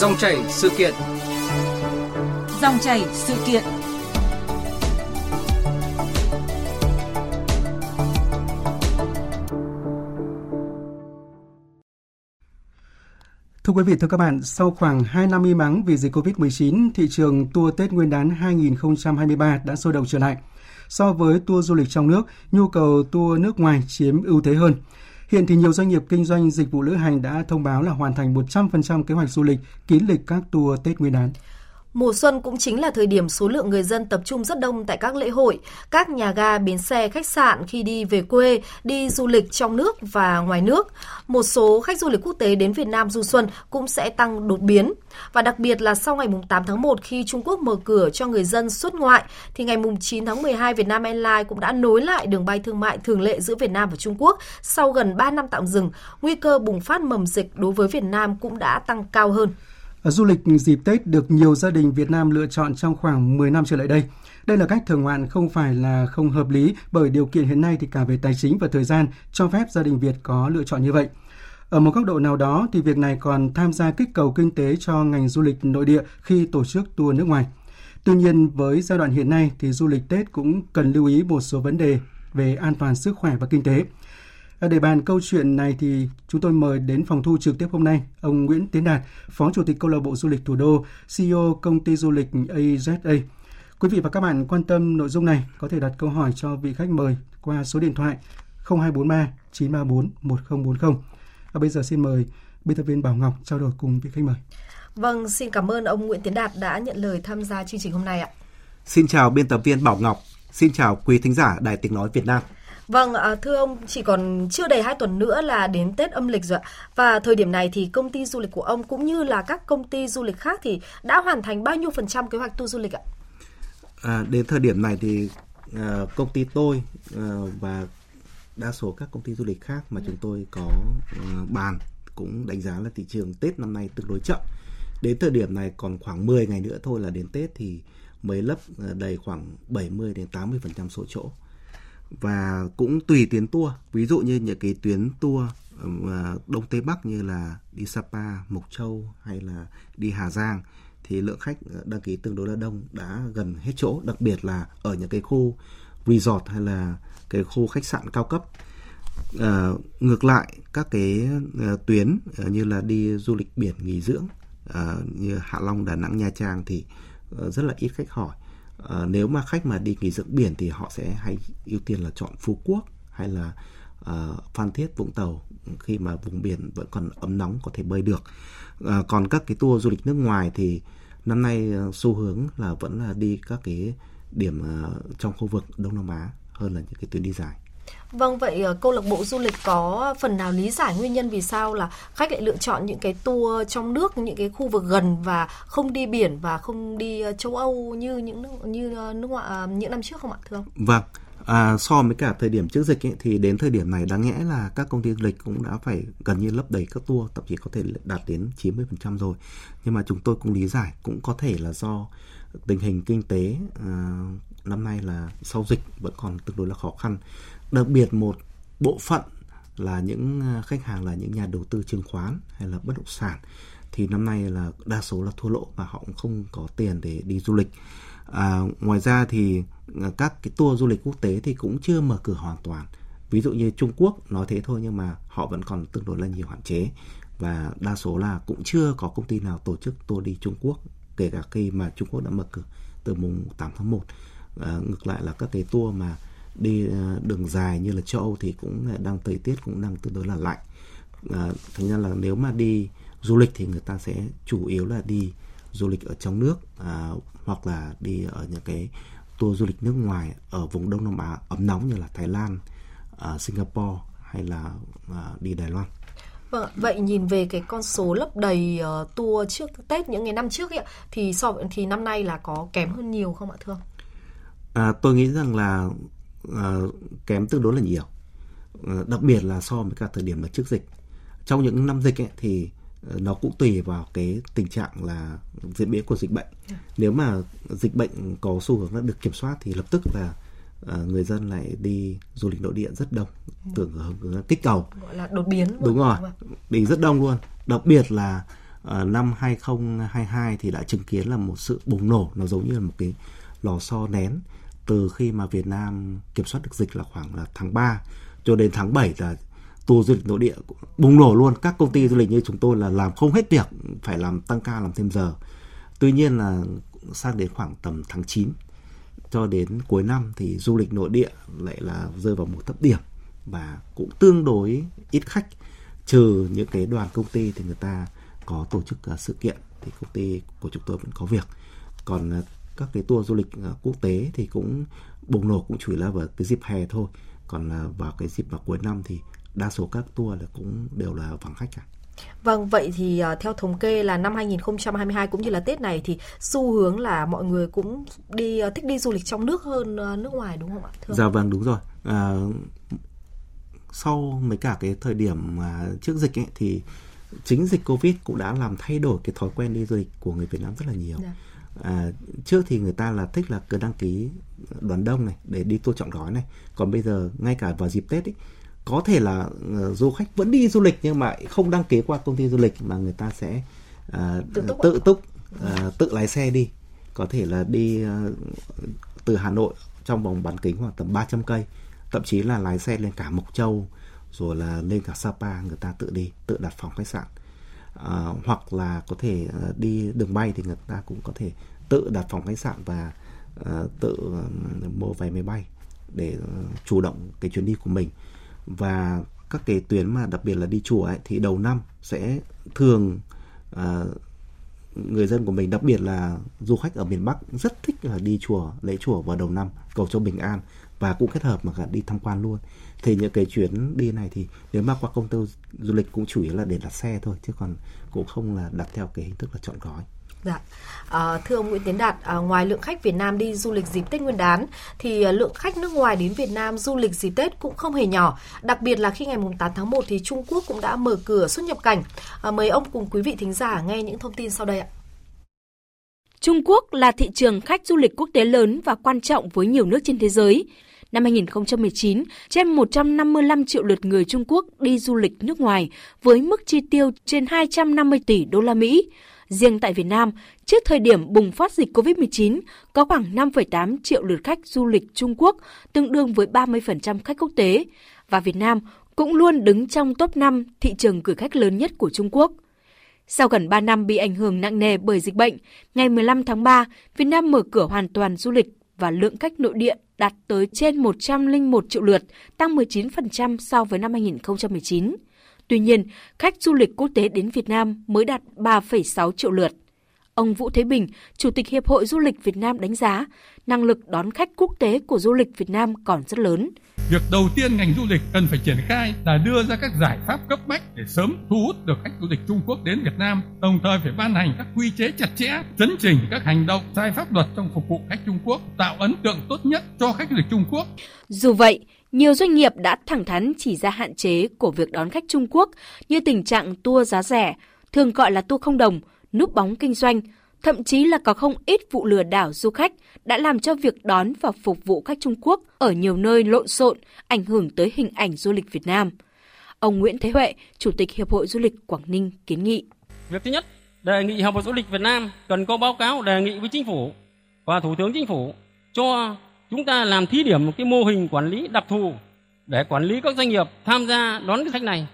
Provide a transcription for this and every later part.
Dòng chảy sự kiện. Dòng chảy sự kiện. Thưa quý vị, thưa các bạn, sau khoảng 2 năm im ắng vì dịch Covid-19, thị trường tour Tết Nguyên đán 2023 đã sôi động trở lại. So với tour du lịch trong nước, nhu cầu tour nước ngoài chiếm ưu thế hơn. Hiện thì nhiều doanh nghiệp kinh doanh dịch vụ lữ hành đã thông báo là hoàn thành 100% kế hoạch du lịch, kín lịch các tour Tết Nguyên đán. Mùa xuân cũng chính là thời điểm số lượng người dân tập trung rất đông tại các lễ hội, các nhà ga, bến xe, khách sạn khi đi về quê, đi du lịch trong nước và ngoài nước. Một số khách du lịch quốc tế đến Việt Nam du xuân cũng sẽ tăng đột biến. Và đặc biệt là sau ngày 8 tháng 1 khi Trung Quốc mở cửa cho người dân xuất ngoại, thì ngày 9 tháng 12 Vietnam Airlines cũng đã nối lại đường bay thương mại thường lệ giữa Việt Nam và Trung Quốc sau gần 3 năm tạm dừng. Nguy cơ bùng phát mầm dịch đối với Việt Nam cũng đã tăng cao hơn. Du lịch dịp Tết được nhiều gia đình Việt Nam lựa chọn trong khoảng 10 năm trở lại đây. Đây là cách thường ngoạn không phải là không hợp lý, bởi điều kiện hiện nay thì cả về tài chính và thời gian cho phép gia đình Việt có lựa chọn như vậy. Ở một góc độ nào đó thì việc này còn tham gia kích cầu kinh tế cho ngành du lịch nội địa khi tổ chức tour nước ngoài. Tuy nhiên, với giai đoạn hiện nay thì du lịch Tết cũng cần lưu ý một số vấn đề về an toàn sức khỏe và kinh tế. Để bàn câu chuyện này thì chúng tôi mời đến phòng thu trực tiếp hôm nay ông Nguyễn Tiến Đạt, Phó Chủ tịch Câu lạc bộ Du lịch Thủ đô, CEO công ty du lịch AZA. Quý vị và các bạn quan tâm nội dung này có thể đặt câu hỏi cho vị khách mời qua số điện thoại 0243 934 1040. Và bây giờ xin mời biên tập viên Bảo Ngọc trao đổi cùng vị khách mời. Vâng, xin cảm ơn ông Nguyễn Tiến Đạt đã nhận lời tham gia chương trình hôm nay ạ. Xin chào biên tập viên Bảo Ngọc, xin chào quý thính giả Đài Tiếng Nói Việt Nam. Vâng, à, thưa ông, chỉ còn chưa đầy 2 tuần nữa là đến Tết âm lịch rồi ạ. Và thời điểm này thì công ty du lịch của ông cũng như là các công ty du lịch khác thì đã hoàn thành bao nhiêu phần trăm kế hoạch tour du lịch ạ? À, đến thời điểm này thì à, công ty tôi à, và đa số các công ty du lịch khác mà chúng tôi có à, bàn cũng đánh giá là thị trường Tết năm nay tương đối chậm. Đến thời điểm này còn khoảng 10 ngày nữa thôi là đến Tết thì mới lấp à, đầy khoảng 70 đến 80% số chỗ và cũng tùy tuyến tour. Ví dụ như những cái tuyến tour à, đông tây bắc như là đi sapa mộc châu hay là đi hà giang thì lượng khách ờ, đăng ký tương đối là đông đã gần hết chỗ. Đặc biệt là ở những cái khu resort hay là cái khu khách sạn cao cấp. À, ngược lại các cái ờ, tuyến như là đi du lịch biển nghỉ dưỡng à, như hạ long đà nẵng nha trang thì rất là ít khách hỏi à, nếu mà khách mà đi nghỉ dưỡng biển thì họ sẽ hay ưu tiên là chọn phú quốc hay là à, phan thiết vũng tàu. Khi mà vùng biển vẫn còn ấm nóng có thể bơi được. À, còn các cái tour du lịch nước ngoài thì năm nay xu hướng là vẫn là đi các cái điểm uh, trong khu vực đông nam á hơn là những cái tuyến đi dài. Vâng, vậy ờ, câu lạc bộ du lịch có phần nào lý giải nguyên nhân vì sao là khách lại lựa chọn những cái tour trong nước, những cái khu vực gần và không đi biển và không đi ờ, châu Âu như những như ờ, nước ngoại những năm trước không ạ, thưa ông? Vâng. À, so với cả thời điểm trước dịch ấy, thì đến thời điểm này đáng nhẽ là các công ty du lịch cũng đã phải gần như lấp đầy các tour, thậm chí có thể đạt đến 90% rồi. Nhưng mà chúng tôi cũng lý giải cũng có thể là do tình hình kinh tế à, năm nay là sau dịch vẫn còn tương đối là khó khăn đặc biệt một bộ phận là những à, khách hàng là những nhà đầu tư chứng khoán hay là bất động sản thì năm nay là đa số là thua lỗ và họ cũng không có tiền để đi du lịch. À, ngoài ra thì à, các cái tour du lịch quốc tế thì cũng chưa mở cửa hoàn toàn. Ví dụ như Trung Quốc nói thế thôi nhưng mà họ vẫn còn tương đối là nhiều hạn chế và đa số là cũng chưa có công ty nào tổ chức tour đi Trung Quốc kể cả khi mà Trung Quốc đã mở cửa từ mùng 8 tháng 1. À, ngược lại là các cái tour mà đi ờ, đường dài như là châu Âu thì cũng đang thời tiết cũng đang tương đối là lạnh à, thành ra là nếu mà đi du lịch thì người ta sẽ chủ yếu là đi du lịch ở trong nước à, hoặc là đi ở những cái tour du lịch nước ngoài ở vùng Đông Nam Á ấm nóng như là Thái Lan, à, Singapore hay là à, đi Đài Loan. Vâng, vậy nhìn về cái con số lấp đầy uh, tour trước Tết những ngày năm trước ấy, thì so thì năm nay là có kém hơn nhiều không ạ thưa ông? À, tôi nghĩ rằng là uh, kém tương đối là nhiều. Uh, đặc biệt là so với cả thời điểm mà trước dịch. Trong những năm dịch ấy, thì uh, nó cũng tùy vào cái tình trạng là diễn biến của dịch bệnh. Nếu mà dịch bệnh có xu hướng đã được kiểm soát thì lập tức là uh, người dân lại đi du lịch nội địa rất đông. Tưởng hướng kích cầu. Gọi là đột biến đúng rồi. đi rất đông luôn. Đặc biệt là uh, năm 2022 thì đã chứng kiến là một sự bùng nổ. Nó giống như là một cái lò xo nén từ khi mà Việt Nam kiểm soát được dịch là khoảng là tháng 3 cho đến tháng 7 là tour du lịch nội địa bùng nổ luôn. Các công ty du lịch như chúng tôi là làm không hết việc, phải làm tăng ca làm thêm giờ. Tuy nhiên là sang đến khoảng tầm tháng 9 cho đến cuối năm thì du lịch nội địa lại là rơi vào một thấp điểm và cũng tương đối ít khách, trừ những cái đoàn công ty thì người ta có tổ chức à, sự kiện thì công ty của chúng tôi vẫn có việc. Còn à, các cái tour du lịch uh, quốc tế thì cũng bùng nổ cũng chủ yếu là vào cái dịp hè thôi còn vào cái dịp vào cuối năm thì đa số các tour là cũng đều là vắng khách cả Vâng, vậy thì uh, theo thống kê là năm 2022 cũng như là Tết này thì xu hướng là mọi người cũng đi uh, thích đi du lịch trong nước hơn nước ngoài đúng không ạ? Thưa dạ vâng đúng rồi. À, sau mấy cả cái thời điểm trước dịch ấy, thì chính dịch Covid cũng đã làm thay đổi cái thói quen đi du lịch của người Việt Nam rất là nhiều. Dạ. À, trước thì người ta là thích là cứ đăng ký đoàn đông này để đi tour trọng gói này, còn bây giờ ngay cả vào dịp Tết ấy có thể là uh, du khách vẫn đi du lịch nhưng mà không đăng ký qua công ty du lịch mà người ta sẽ uh, tự túc, tự, túc uh, tự lái xe đi có thể là đi uh, từ Hà Nội trong vòng bán kính khoảng tầm 300 cây thậm chí là lái xe lên cả Mộc Châu rồi là lên cả Sapa người ta tự đi tự đặt phòng khách sạn. À, hoặc là có thể à, đi đường bay thì người ta cũng có thể tự đặt phòng khách sạn và uh, tự uh, mua vé máy bay để uh, chủ động cái chuyến đi của mình. Và các cái tuyến mà đặc biệt là đi chùa ấy thì đầu năm sẽ thường uh, người dân của mình đặc biệt là du khách ở miền Bắc rất thích là đi chùa lễ chùa vào đầu năm cầu cho bình an và cũng kết hợp mà cả đi tham quan luôn thì những cái chuyến đi này thì nếu mà qua công ty du lịch cũng chủ yếu là để đặt xe thôi chứ còn cũng không là đặt theo cái hình thức là chọn gói Dạ. À, thưa ông Nguyễn Tiến Đạt, à, ngoài lượng khách Việt Nam đi du lịch dịp Tết Nguyên đán thì à, lượng khách nước ngoài đến Việt Nam du lịch dịp Tết cũng không hề nhỏ. Đặc biệt là khi ngày 8 tháng 1 thì Trung Quốc cũng đã mở cửa xuất nhập cảnh. À, mời ông cùng quý vị thính giả nghe những thông tin sau đây ạ. Trung Quốc là thị trường khách du lịch quốc tế lớn và quan trọng với nhiều nước trên thế giới. Năm 2019, trên 155 triệu lượt người Trung Quốc đi du lịch nước ngoài với mức chi tiêu trên 250 tỷ đô la Mỹ. Riêng tại Việt Nam, trước thời điểm bùng phát dịch COVID-19, có khoảng 5,8 triệu lượt khách du lịch Trung Quốc, tương đương với 30% khách quốc tế, và Việt Nam cũng luôn đứng trong top 5 thị trường gửi khách lớn nhất của Trung Quốc. Sau gần 3 năm bị ảnh hưởng nặng nề bởi dịch bệnh, ngày 15 tháng 3, Việt Nam mở cửa hoàn toàn du lịch và lượng khách nội địa đạt tới trên 101 triệu lượt, tăng 19% so với năm 2019. Tuy nhiên, khách du lịch quốc tế đến Việt Nam mới đạt 3,6 triệu lượt. Ông Vũ Thế Bình, Chủ tịch Hiệp hội Du lịch Việt Nam đánh giá, năng lực đón khách quốc tế của du lịch Việt Nam còn rất lớn. Việc đầu tiên ngành du lịch cần phải triển khai là đưa ra các giải pháp cấp bách để sớm thu hút được khách du lịch Trung Quốc đến Việt Nam, đồng thời phải ban hành các quy chế chặt chẽ, chấn chỉnh các hành động sai pháp luật trong phục vụ khách Trung Quốc, tạo ấn tượng tốt nhất cho khách du lịch Trung Quốc. Dù vậy, nhiều doanh nghiệp đã thẳng thắn chỉ ra hạn chế của việc đón khách Trung Quốc như tình trạng tour giá rẻ, thường gọi là tour không đồng, núp bóng kinh doanh, thậm chí là có không ít vụ lừa đảo du khách đã làm cho việc đón và phục vụ khách Trung Quốc ở nhiều nơi lộn xộn, ảnh hưởng tới hình ảnh du lịch Việt Nam. Ông Nguyễn Thế Huệ, Chủ tịch Hiệp hội Du lịch Quảng Ninh kiến nghị. Việc thứ nhất, đề nghị Hiệp hội Du lịch Việt Nam cần có báo cáo đề nghị với Chính phủ và Thủ tướng Chính phủ cho chúng ta làm thí điểm một cái mô hình quản lý đặc thù để quản lý các doanh nghiệp tham gia đón cái khách này.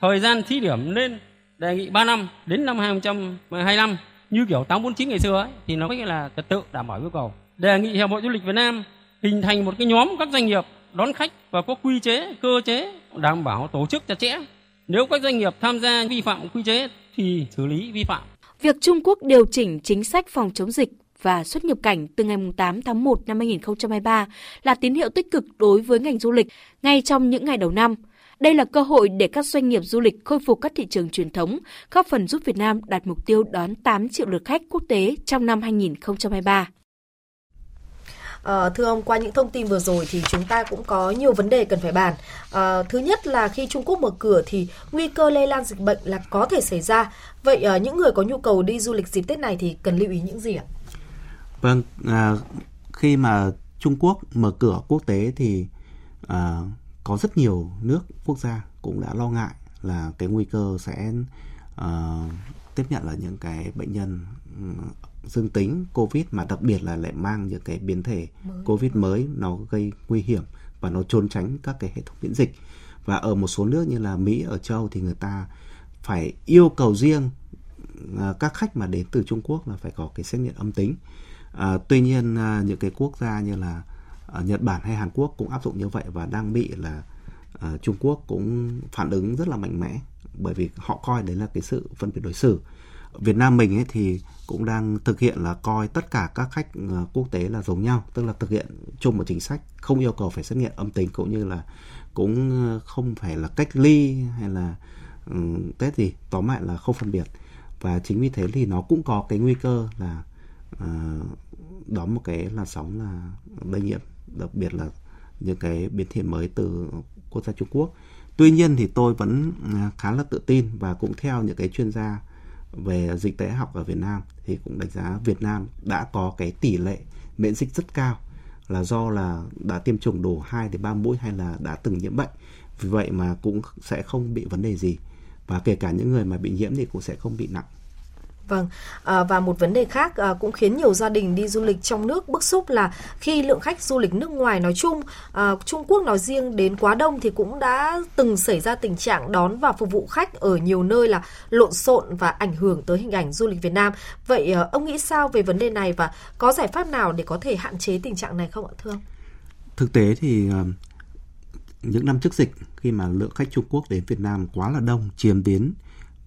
Thời gian thí điểm nên đề nghị 3 năm đến năm 2025 như kiểu 849 ngày xưa ấy, thì nó mới là trật tự đảm bảo yêu cầu. Đề nghị Hiệp hội Du lịch Việt Nam hình thành một cái nhóm các doanh nghiệp đón khách và có quy chế, cơ chế đảm bảo tổ chức chặt chẽ. Nếu các doanh nghiệp tham gia vi phạm quy chế thì xử lý vi phạm. Việc Trung Quốc điều chỉnh chính sách phòng chống dịch và xuất nhập cảnh từ ngày 8 tháng 1 năm 2023 là tín hiệu tích cực đối với ngành du lịch ngay trong những ngày đầu năm. Đây là cơ hội để các doanh nghiệp du lịch khôi phục các thị trường truyền thống, góp phần giúp Việt Nam đạt mục tiêu đón 8 triệu lượt khách quốc tế trong năm 2023. À, thưa ông, qua những thông tin vừa rồi thì chúng ta cũng có nhiều vấn đề cần phải bàn. À, thứ nhất là khi Trung Quốc mở cửa thì nguy cơ lây lan dịch bệnh là có thể xảy ra. Vậy à, những người có nhu cầu đi du lịch dịp Tết này thì cần lưu ý những gì ạ? Vâng, à, khi mà Trung Quốc mở cửa quốc tế thì à, có rất nhiều nước quốc gia cũng đã lo ngại là cái nguy cơ sẽ à, tiếp nhận là những cái bệnh nhân ừ, dương tính covid mà đặc biệt là lại mang những cái biến thể mới. covid mới nó gây nguy hiểm và nó trốn tránh các cái hệ thống miễn dịch và ở một số nước như là Mỹ ở châu thì người ta phải yêu cầu riêng à, các khách mà đến từ Trung Quốc là phải có cái xét nghiệm âm tính. À, tuy nhiên những cái quốc gia như là Ờ, Nhật Bản hay Hàn Quốc cũng áp dụng như vậy và đang bị là uh, Trung Quốc cũng phản ứng rất là mạnh mẽ bởi vì họ coi đấy là cái sự phân biệt đối xử. Việt Nam mình ấy thì cũng đang thực hiện là coi tất cả các khách ờ, quốc tế là giống nhau, tức là thực hiện chung một chính sách không yêu cầu phải xét nghiệm âm tính cũng như là cũng không phải là cách ly hay là um, test gì, tóm lại là không phân biệt. Và chính vì thế thì nó cũng có cái nguy cơ là uh, đón một cái là sóng là lây nhiễm, đặc biệt là những cái biến thể mới từ quốc gia Trung Quốc. Tuy nhiên thì tôi vẫn à, khá là tự tin và cũng theo những cái chuyên gia về dịch tễ học ở Việt Nam thì cũng đánh giá Việt Nam đã có cái tỷ lệ miễn dịch rất cao là do là đã tiêm chủng đủ 2 đến 3 mũi hay là đã từng nhiễm bệnh. Vì vậy mà cũng sẽ không bị vấn đề gì. Và kể cả những người mà bị nhiễm thì cũng sẽ không bị nặng. Vâng, à, và một vấn đề khác à, cũng khiến nhiều gia đình đi du lịch trong nước bức xúc là khi lượng khách du lịch nước ngoài nói chung, à, Trung Quốc nói riêng đến quá đông thì cũng đã từng xảy ra tình trạng đón và phục vụ khách ở nhiều nơi là lộn xộn và ảnh hưởng tới hình ảnh du lịch Việt Nam. Vậy à, ông nghĩ sao về vấn đề này và có giải pháp nào để có thể hạn chế tình trạng này không ạ thưa ông? Thực tế thì à, những năm trước dịch khi mà lượng khách Trung Quốc đến Việt Nam quá là đông, chiếm đến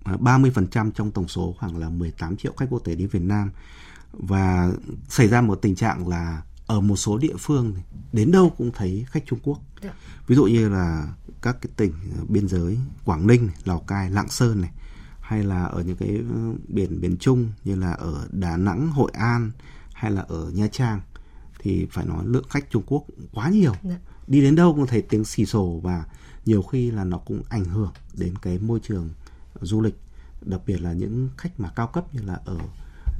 30% trong tổng số khoảng là 18 triệu khách quốc tế đến Việt Nam và xảy ra một tình trạng là ở một số địa phương đến đâu cũng thấy khách Trung Quốc. Dạ. Ví dụ như là các cái tỉnh biên giới Quảng Ninh, Lào Cai, Lạng Sơn này hay là ở những cái ờ, biển miền Trung như là ở Đà Nẵng, Hội An hay là ở Nha Trang thì phải nói lượng khách Trung Quốc quá nhiều. Dạ. Đi đến đâu cũng thấy tiếng xì xồ và nhiều khi là nó cũng ảnh hưởng đến cái môi trường du lịch đặc biệt là những khách mà cao cấp như là ở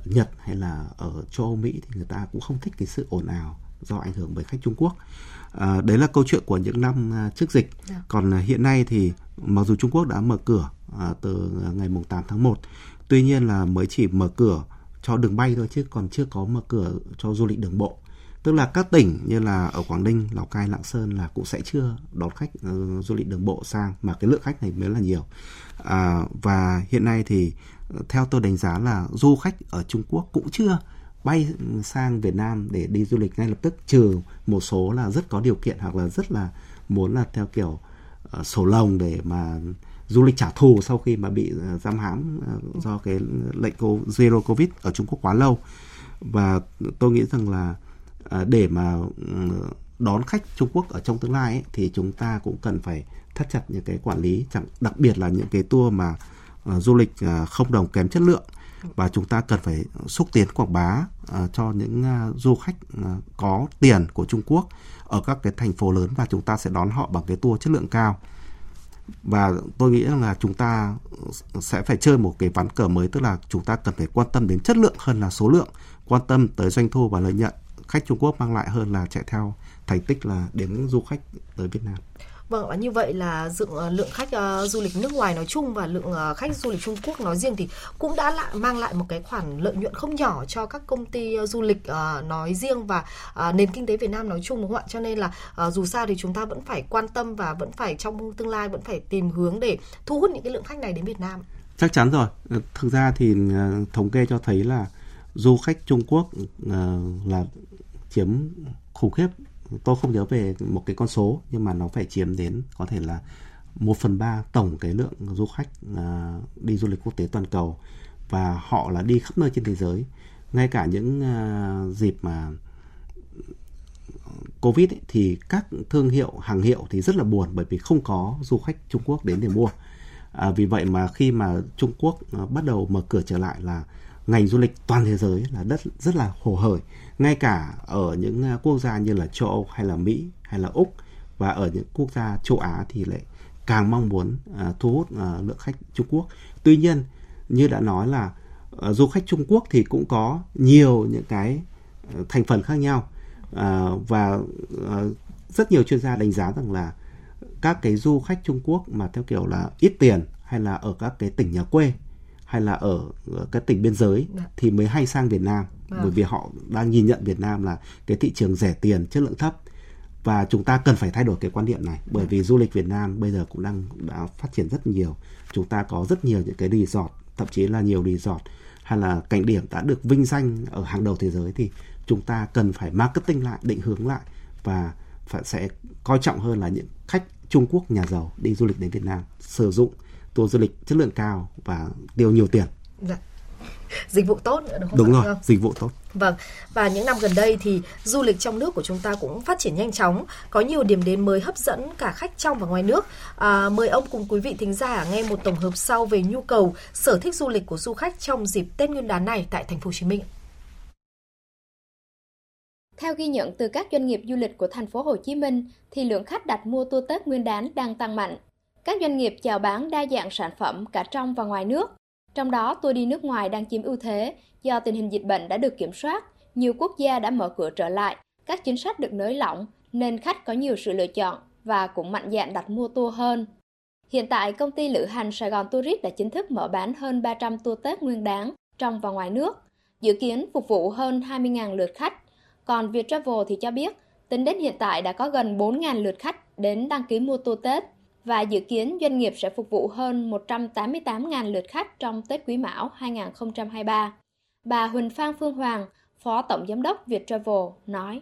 Nhật hay là ở châu Âu Mỹ thì người ta cũng không thích cái sự ồn ào do ảnh hưởng bởi khách Trung Quốc. À, đấy là câu chuyện của những năm à, trước dịch. Dạ. Còn à, hiện nay thì mặc dù Trung Quốc đã mở cửa à, từ ngày mùng 8 tháng 1, tuy nhiên là mới chỉ mở cửa cho đường bay thôi chứ còn chưa có mở cửa cho du lịch đường bộ. Tức là các tỉnh như là ở Quảng Ninh, Lào Cai, Lạng Sơn là cũng sẽ chưa đón khách uh, du lịch đường bộ sang mà cái lượng khách này mới là nhiều. À, và hiện nay thì ờ, theo tôi đánh giá là du khách ở Trung Quốc cũng chưa bay sang Việt Nam để đi du lịch ngay lập tức trừ một số là rất có điều kiện hoặc là rất là muốn là theo kiểu uh, sổ lồng để mà du lịch trả thù sau khi mà bị uh, giam hãm uh, do cái lệnh zero covid ở Trung Quốc quá lâu. Và tôi nghĩ rằng là uh, À, để mà ừ, đón khách Trung Quốc ở trong tương lai ấy, thì chúng ta cũng cần phải thắt chặt những cái quản lý chẳng đặc biệt là những cái tour mà uh, du lịch uh, không đồng kém chất lượng. Và chúng ta cần phải xúc tiến quảng bá uh, cho những uh, du khách uh, có tiền của Trung Quốc ở các cái thành phố lớn và chúng ta sẽ đón họ bằng cái tour chất lượng cao. Và tôi nghĩ là chúng ta sẽ phải chơi một cái ván cờ mới tức là chúng ta cần phải quan tâm đến chất lượng hơn là số lượng quan tâm tới doanh thu và lợi nhuận khách Trung Quốc mang lại hơn là chạy theo thành tích là đến du khách tới Việt Nam. Vâng, và như vậy là dựng uh, lượng khách uh, du lịch nước ngoài nói chung và lượng uh, khách du lịch Trung Quốc nói riêng thì cũng đã lại mang lại một cái khoản lợi nhuận không nhỏ cho các công ty uh, du lịch uh, nói riêng và uh, nền kinh tế Việt Nam nói chung đúng không ạ? Cho nên là uh, dù sao thì chúng ta vẫn phải quan tâm và vẫn phải trong tương lai vẫn phải tìm hướng để thu hút những cái lượng khách này đến Việt Nam. Chắc chắn rồi. Thực ra thì uh, thống kê cho thấy là du khách Trung Quốc uh, là chiếm khủng khiếp. Tôi không nhớ về một cái con số nhưng mà nó phải chiếm đến có thể là một phần ba tổng cái lượng du khách uh, đi du lịch quốc tế toàn cầu. Và họ là đi khắp nơi trên thế giới. Ngay cả những uh, dịp mà covid ấy, thì các thương hiệu hàng hiệu thì rất là buồn bởi vì không có du khách Trung Quốc đến để mua. À, vì vậy mà khi mà Trung Quốc uh, bắt đầu mở cửa trở lại là ngành du lịch toàn thế giới là đất rất là hồ hởi ngay cả ở những à, quốc gia như là châu Âu hay là Mỹ hay là Úc và ở những quốc gia châu Á thì lại càng mong muốn uh, thu hút uh, lượng khách Trung Quốc. Tuy nhiên như đã nói là uh, du khách Trung Quốc thì cũng có nhiều những cái uh, thành phần khác nhau uh, và uh, rất nhiều chuyên gia đánh giá rằng là các cái du khách Trung Quốc mà theo kiểu là ít tiền hay là ở các cái tỉnh nhà quê hay là ở các tỉnh biên giới dạ. thì mới hay sang Việt Nam vâng. bởi vì họ đang nhìn nhận Việt Nam là cái thị trường rẻ tiền chất lượng thấp và chúng ta cần phải thay đổi cái quan niệm này bởi dạ. vì du lịch Việt Nam bây giờ cũng đang đã phát triển rất nhiều chúng ta có rất nhiều những cái resort thậm chí là nhiều resort hay là cảnh điểm đã được vinh danh ở hàng đầu thế giới thì chúng ta cần phải marketing lại định hướng lại và phải sẽ coi trọng hơn là những khách Trung Quốc nhà giàu đi du lịch đến Việt Nam sử dụng tour du lịch chất lượng cao và tiêu nhiều tiền. Dạ. Dịch vụ tốt nữa đúng không? Đúng rồi, không? dịch vụ tốt. Vâng, và những năm gần đây thì du lịch trong nước của chúng ta cũng phát triển nhanh chóng, có nhiều điểm đến mới hấp dẫn cả khách trong và ngoài nước. À, mời ông cùng quý vị thính giả nghe một tổng hợp sau về nhu cầu, sở thích du lịch của du khách trong dịp Tết Nguyên đán này tại thành phố Hồ Chí Minh. Theo ghi nhận từ các doanh nghiệp du lịch của thành phố Hồ Chí Minh, thì lượng khách đặt mua tour Tết Nguyên đán đang tăng mạnh. Các doanh nghiệp chào bán đa dạng sản phẩm cả trong và ngoài nước. Trong đó, tour đi nước ngoài đang chiếm ưu thế do tình hình dịch bệnh đã được kiểm soát, nhiều quốc gia đã mở cửa trở lại, các chính sách được nới lỏng nên khách có nhiều sự lựa chọn và cũng mạnh dạn đặt mua tour hơn. Hiện tại, công ty lữ hành Sài Gòn Tourist đã chính thức mở bán hơn 300 tour Tết nguyên đáng trong và ngoài nước, dự kiến phục vụ hơn 20.000 lượt khách còn Viettravel thì cho biết, tính đến hiện tại đã có gần 4.000 lượt khách đến đăng ký mua tour Tết và dự kiến doanh nghiệp sẽ phục vụ hơn 188.000 lượt khách trong Tết Quý Mão 2023. Bà Huỳnh Phan Phương Hoàng, Phó Tổng Giám đốc Viettravel nói.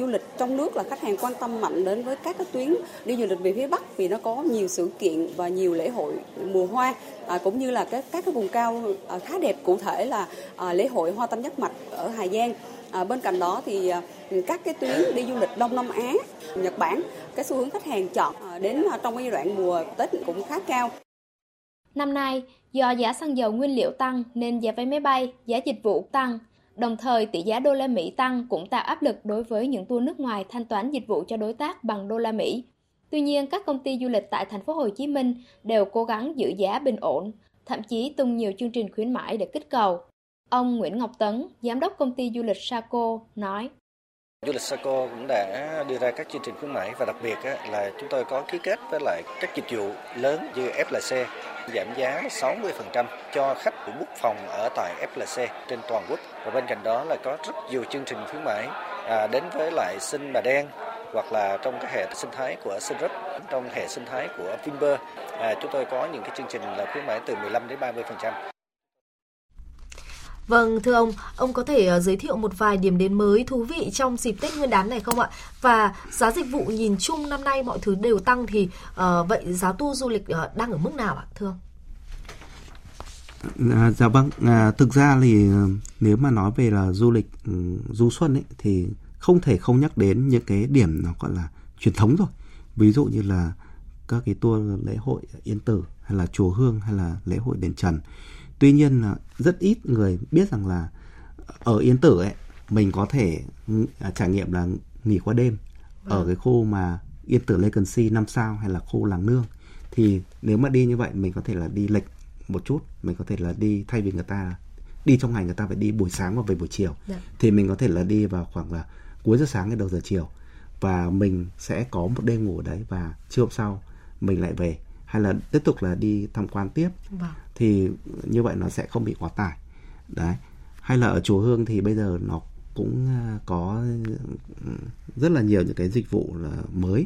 Du lịch trong nước là khách hàng quan tâm mạnh đến với các cái tuyến đi du lịch về phía Bắc vì nó có nhiều sự kiện và nhiều lễ hội mùa hoa à, cũng như là các các cái vùng cao à, khá đẹp cụ thể là à, lễ hội hoa tam giác mạch ở Hà Giang À, bên cạnh đó thì à, các cái tuyến đi du lịch Đông Nam Á, Nhật Bản, cái xu hướng khách hàng chọn à, đến à, trong cái giai đoạn mùa Tết cũng khá cao. Năm nay, do giá xăng dầu nguyên liệu tăng nên giá vé máy bay, giá dịch vụ tăng. Đồng thời, tỷ giá đô la Mỹ tăng cũng tạo áp lực đối với những tour nước ngoài thanh toán dịch vụ cho đối tác bằng đô la Mỹ. Tuy nhiên, các công ty du lịch tại thành phố Hồ Chí Minh đều cố gắng giữ giá bình ổn, thậm chí tung nhiều chương trình khuyến mãi để kích cầu. Ông Nguyễn Ngọc Tấn, giám đốc công ty du lịch Saco nói. Du lịch Saco cũng đã đưa ra các chương trình khuyến mãi và đặc biệt là chúng tôi có ký kết với lại các dịch vụ lớn như FLC giảm giá 60% cho khách của book phòng ở tại FLC trên toàn quốc và bên cạnh đó là có rất nhiều chương trình khuyến mãi à, đến với lại Sinh Bà Đen hoặc là trong cái hệ sinh thái của Sunrup trong hệ sinh thái của Vinber, à, chúng tôi có những cái chương trình là khuyến mãi từ 15 đến 30%. Vâng, thưa ông, ông có thể ờ, giới thiệu một vài điểm đến mới thú vị trong dịp Tết Nguyên đán này không ạ? Và giá dịch vụ nhìn chung năm nay mọi thứ đều tăng thì uh, vậy giá tour du lịch uh, đang ở mức nào ạ, thưa ông? À, dạ vâng, à, thực ra thì nếu mà nói về là du lịch ừ, du xuân ấy thì không thể không nhắc đến những cái điểm nó gọi là truyền thống rồi. Ví dụ như là các cái tour lễ hội Yên Tử hay là chùa Hương hay là lễ hội đền Trần tuy nhiên là rất ít người biết rằng là ở yên tử ấy mình có thể à, trải nghiệm là nghỉ qua đêm ở vâng. cái khu mà yên tử Legacy năm sao hay là khu làng nương thì nếu mà đi như vậy mình có thể là đi lệch một chút mình có thể là đi thay vì người ta đi trong ngày người ta phải đi buổi sáng và về buổi chiều yeah. Dạ. thì mình có thể là đi vào khoảng là cuối giờ sáng hay đầu giờ chiều và mình sẽ có một đêm ngủ đấy và trưa hôm sau mình lại về hay là tiếp tục là đi tham quan tiếp vâng. thì như vậy nó sẽ không bị quá tải. Đấy. Hay là ở chùa hương thì bây giờ nó cũng à, có rất là nhiều những cái dịch vụ là mới.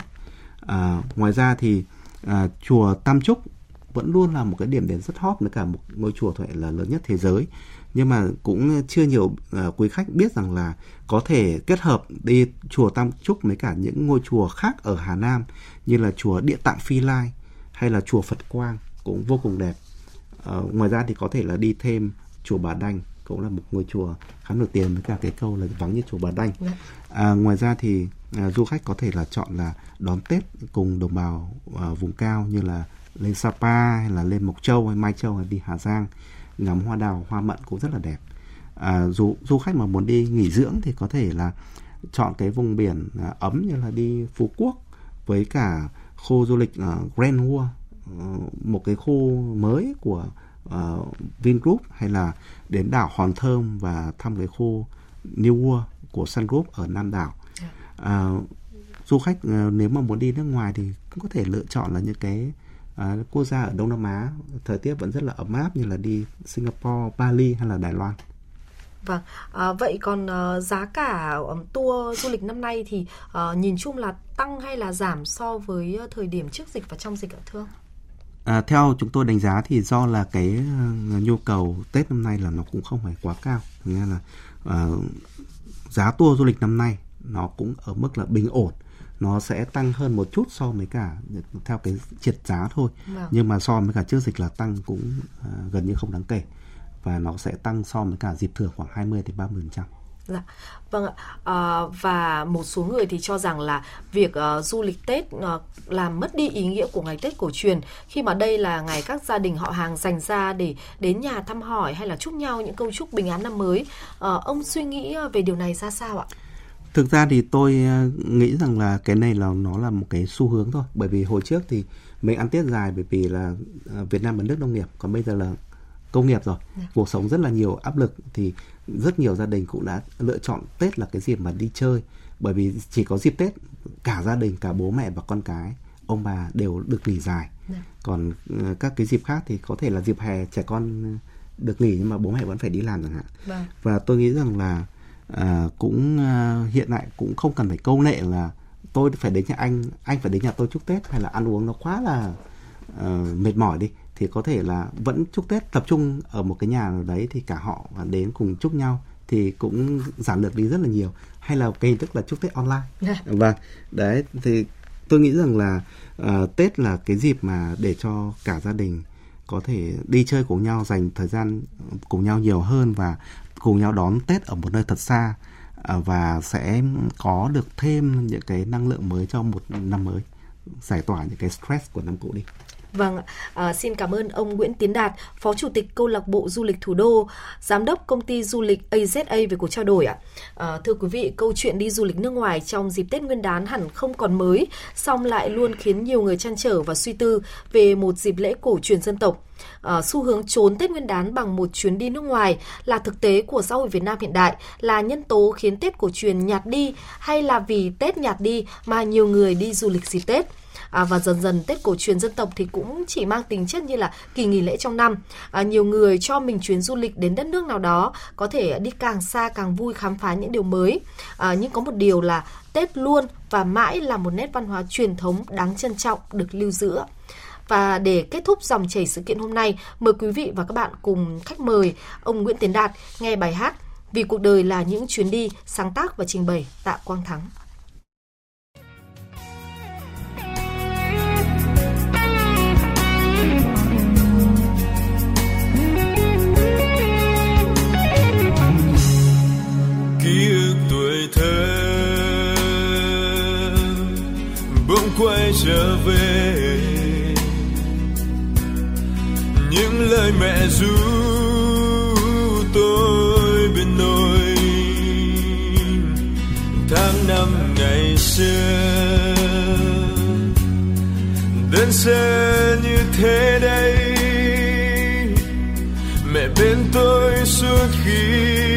À, ngoài ra thì à, chùa tam trúc vẫn luôn là một cái điểm đến rất hot với cả một ngôi chùa thoại là lớn nhất thế giới. Nhưng mà cũng chưa nhiều uh, quý khách biết rằng là có thể kết hợp đi chùa Tam Trúc với cả những ngôi chùa khác ở Hà Nam như là chùa Địa Tạng Phi Lai hay là chùa Phật Quang cũng vô cùng đẹp. À, ngoài ra thì có thể là đi thêm chùa Bà Đanh cũng là một ngôi chùa khá nổi tiếng với cả cái câu là vắng như chùa Bà Đanh. Dạ. À, ngoài ra thì à, du khách có thể là chọn là đón Tết cùng đồng bào à, vùng cao như là lên Sapa hay là lên Mộc Châu hay Mai Châu hay đi Hà Giang ngắm hoa đào hoa mận cũng rất là đẹp. À, du du khách mà muốn đi nghỉ dưỡng thì có thể là chọn cái vùng biển à, ấm như là đi Phú Quốc với cả khu du lịch uh, Grand World uh, một cái khu mới của uh, Vingroup hay là đến đảo Hòn Thơm và thăm cái khu New World của Sun Group ở Nam đảo. Uh, du khách uh, nếu mà muốn đi nước ngoài thì cũng có thể lựa chọn là những cái à, quốc gia ở Đông Nam Á thời tiết vẫn rất là ấm áp như là đi Singapore, Bali hay là Đài Loan. Vâng, à, vậy còn uh, giá cả um, tour du lịch năm nay thì uh, nhìn chung là tăng hay là giảm so với uh, thời điểm trước dịch và trong dịch ạ thưa À, theo chúng tôi đánh giá thì do là cái uh, nhu cầu Tết năm nay là nó cũng không phải quá cao, nên là uh, giá tour du lịch năm nay nó cũng ở mức là bình ổn. Nó sẽ tăng hơn một chút so với cả theo cái triệt giá thôi. Vâng. nhưng mà so với cả trước dịch là tăng cũng uh, gần như không đáng kể và nó sẽ tăng so với cả dịp thường khoảng 20 đến 30 phần trăm. Dạ, vâng ạ. À, và một số người thì cho rằng là việc uh, du lịch Tết uh, làm mất đi ý nghĩa của ngày Tết cổ truyền khi mà đây là ngày các gia đình họ hàng dành ra để đến nhà thăm hỏi hay là chúc nhau những câu chúc bình an năm mới. Uh, ông suy nghĩ về điều này ra sao ạ? Thực ra thì tôi nghĩ rằng là cái này là nó là một cái xu hướng thôi, bởi vì hồi trước thì mình ăn Tết dài bởi vì là Việt Nam là nước nông nghiệp, còn bây giờ là công nghiệp rồi yeah. Dạ. cuộc sống rất là nhiều áp lực thì rất nhiều gia đình cũng đã lựa chọn tết là cái dịp mà đi chơi bởi vì chỉ có dịp tết cả gia đình cả bố mẹ và con cái ông bà đều được nghỉ dài yeah. Dạ. còn uh, các cái dịp khác thì có thể là dịp hè trẻ con được nghỉ nhưng mà bố mẹ vẫn phải đi làm chẳng hạn. Vâng. và tôi nghĩ rằng là uh, cũng uh, hiện tại cũng không cần phải câu nệ là tôi phải đến nhà anh anh phải đến nhà tôi chúc tết hay là ăn uống nó quá là uh, mệt mỏi đi thì có thể là vẫn chúc Tết tập trung ở một cái nhà nào đấy thì cả họ và đến cùng chúc nhau thì cũng giảm được đi rất là nhiều hay là cái hình thức là chúc Tết online yeah. Dạ. và đấy thì tôi nghĩ rằng là uh, Tết là cái dịp mà để cho cả gia đình có thể đi chơi cùng nhau dành thời gian cùng nhau nhiều hơn và cùng nhau đón Tết ở một nơi thật xa uh, và sẽ có được thêm những cái năng lượng mới cho một năm mới giải tỏa những cái stress của năm cũ đi. Vâng, à, xin cảm ơn ông Nguyễn Tiến Đạt, Phó Chủ tịch Câu lạc bộ Du lịch Thủ đô, Giám đốc công ty du lịch AZA về cuộc trao đổi ạ. À, thưa quý vị, câu chuyện đi du lịch nước ngoài trong dịp Tết Nguyên đán hẳn không còn mới, song lại luôn khiến nhiều người chăn trở và suy tư về một dịp lễ cổ truyền dân tộc. À, xu hướng trốn Tết Nguyên đán bằng một chuyến đi nước ngoài là thực tế của xã hội Việt Nam hiện đại, là nhân tố khiến Tết cổ truyền nhạt đi hay là vì Tết nhạt đi mà nhiều người đi du lịch dịp Tết? À, và dần dần Tết cổ truyền dân tộc thì cũng chỉ mang tính chất như là kỳ nghỉ lễ trong năm. À, nhiều người cho mình chuyến du lịch đến đất nước nào đó có thể đi càng xa càng vui khám phá những điều mới. À, nhưng có một điều là Tết luôn và mãi là một nét văn hóa truyền thống đáng trân trọng được lưu giữ. Và để kết thúc dòng chảy sự kiện hôm nay, mời quý vị và các bạn cùng khách mời ông Nguyễn Tiến Đạt nghe bài hát Vì cuộc đời là những chuyến đi sáng tác và trình bày Tạ Quang Thắng. Quay trở về. Những lời mẹ ru tôi bên nôi tháng năm ngày xưa, đơn sơ như thế đây. Mẹ bên tôi suốt khi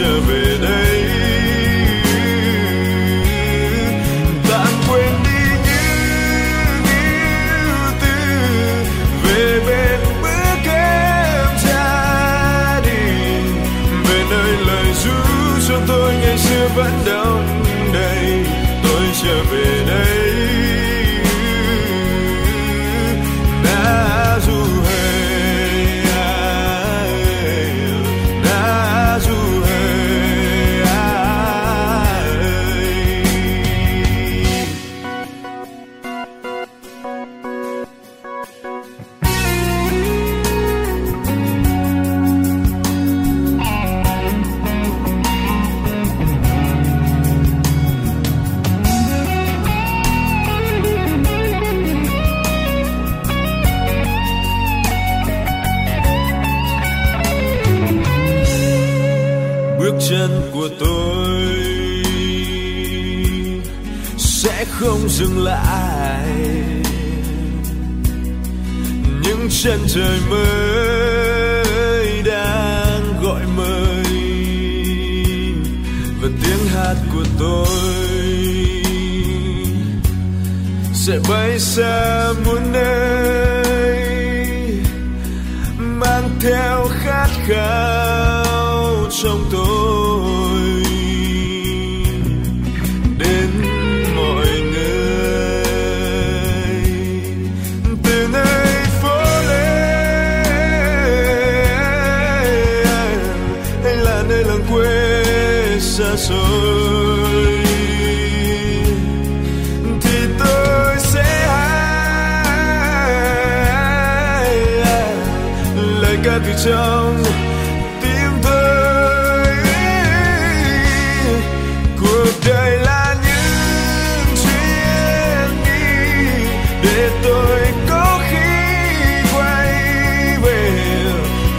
of it. Không dừng lại. Những chân trời mới đang gọi mời và tiếng hát của tôi sẽ bay xa muôn nơi, mang theo khát khao trong tôi. Xa xôi. Thì tôi sẽ hát lời ca từ trong tim tôi. Cuộc đời là những chuyến đi để tôi có khi quay về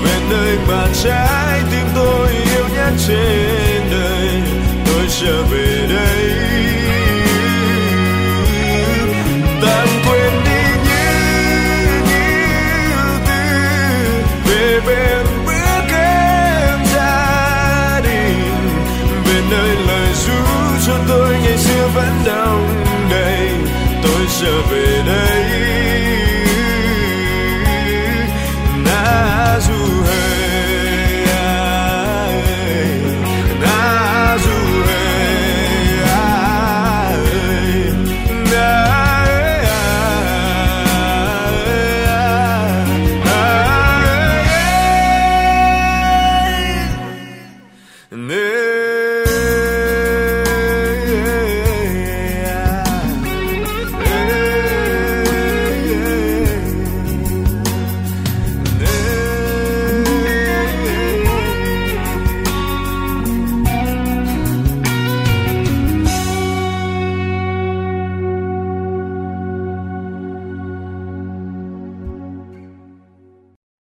về nơi mà trái tim tôi yêu nhất trên. of it.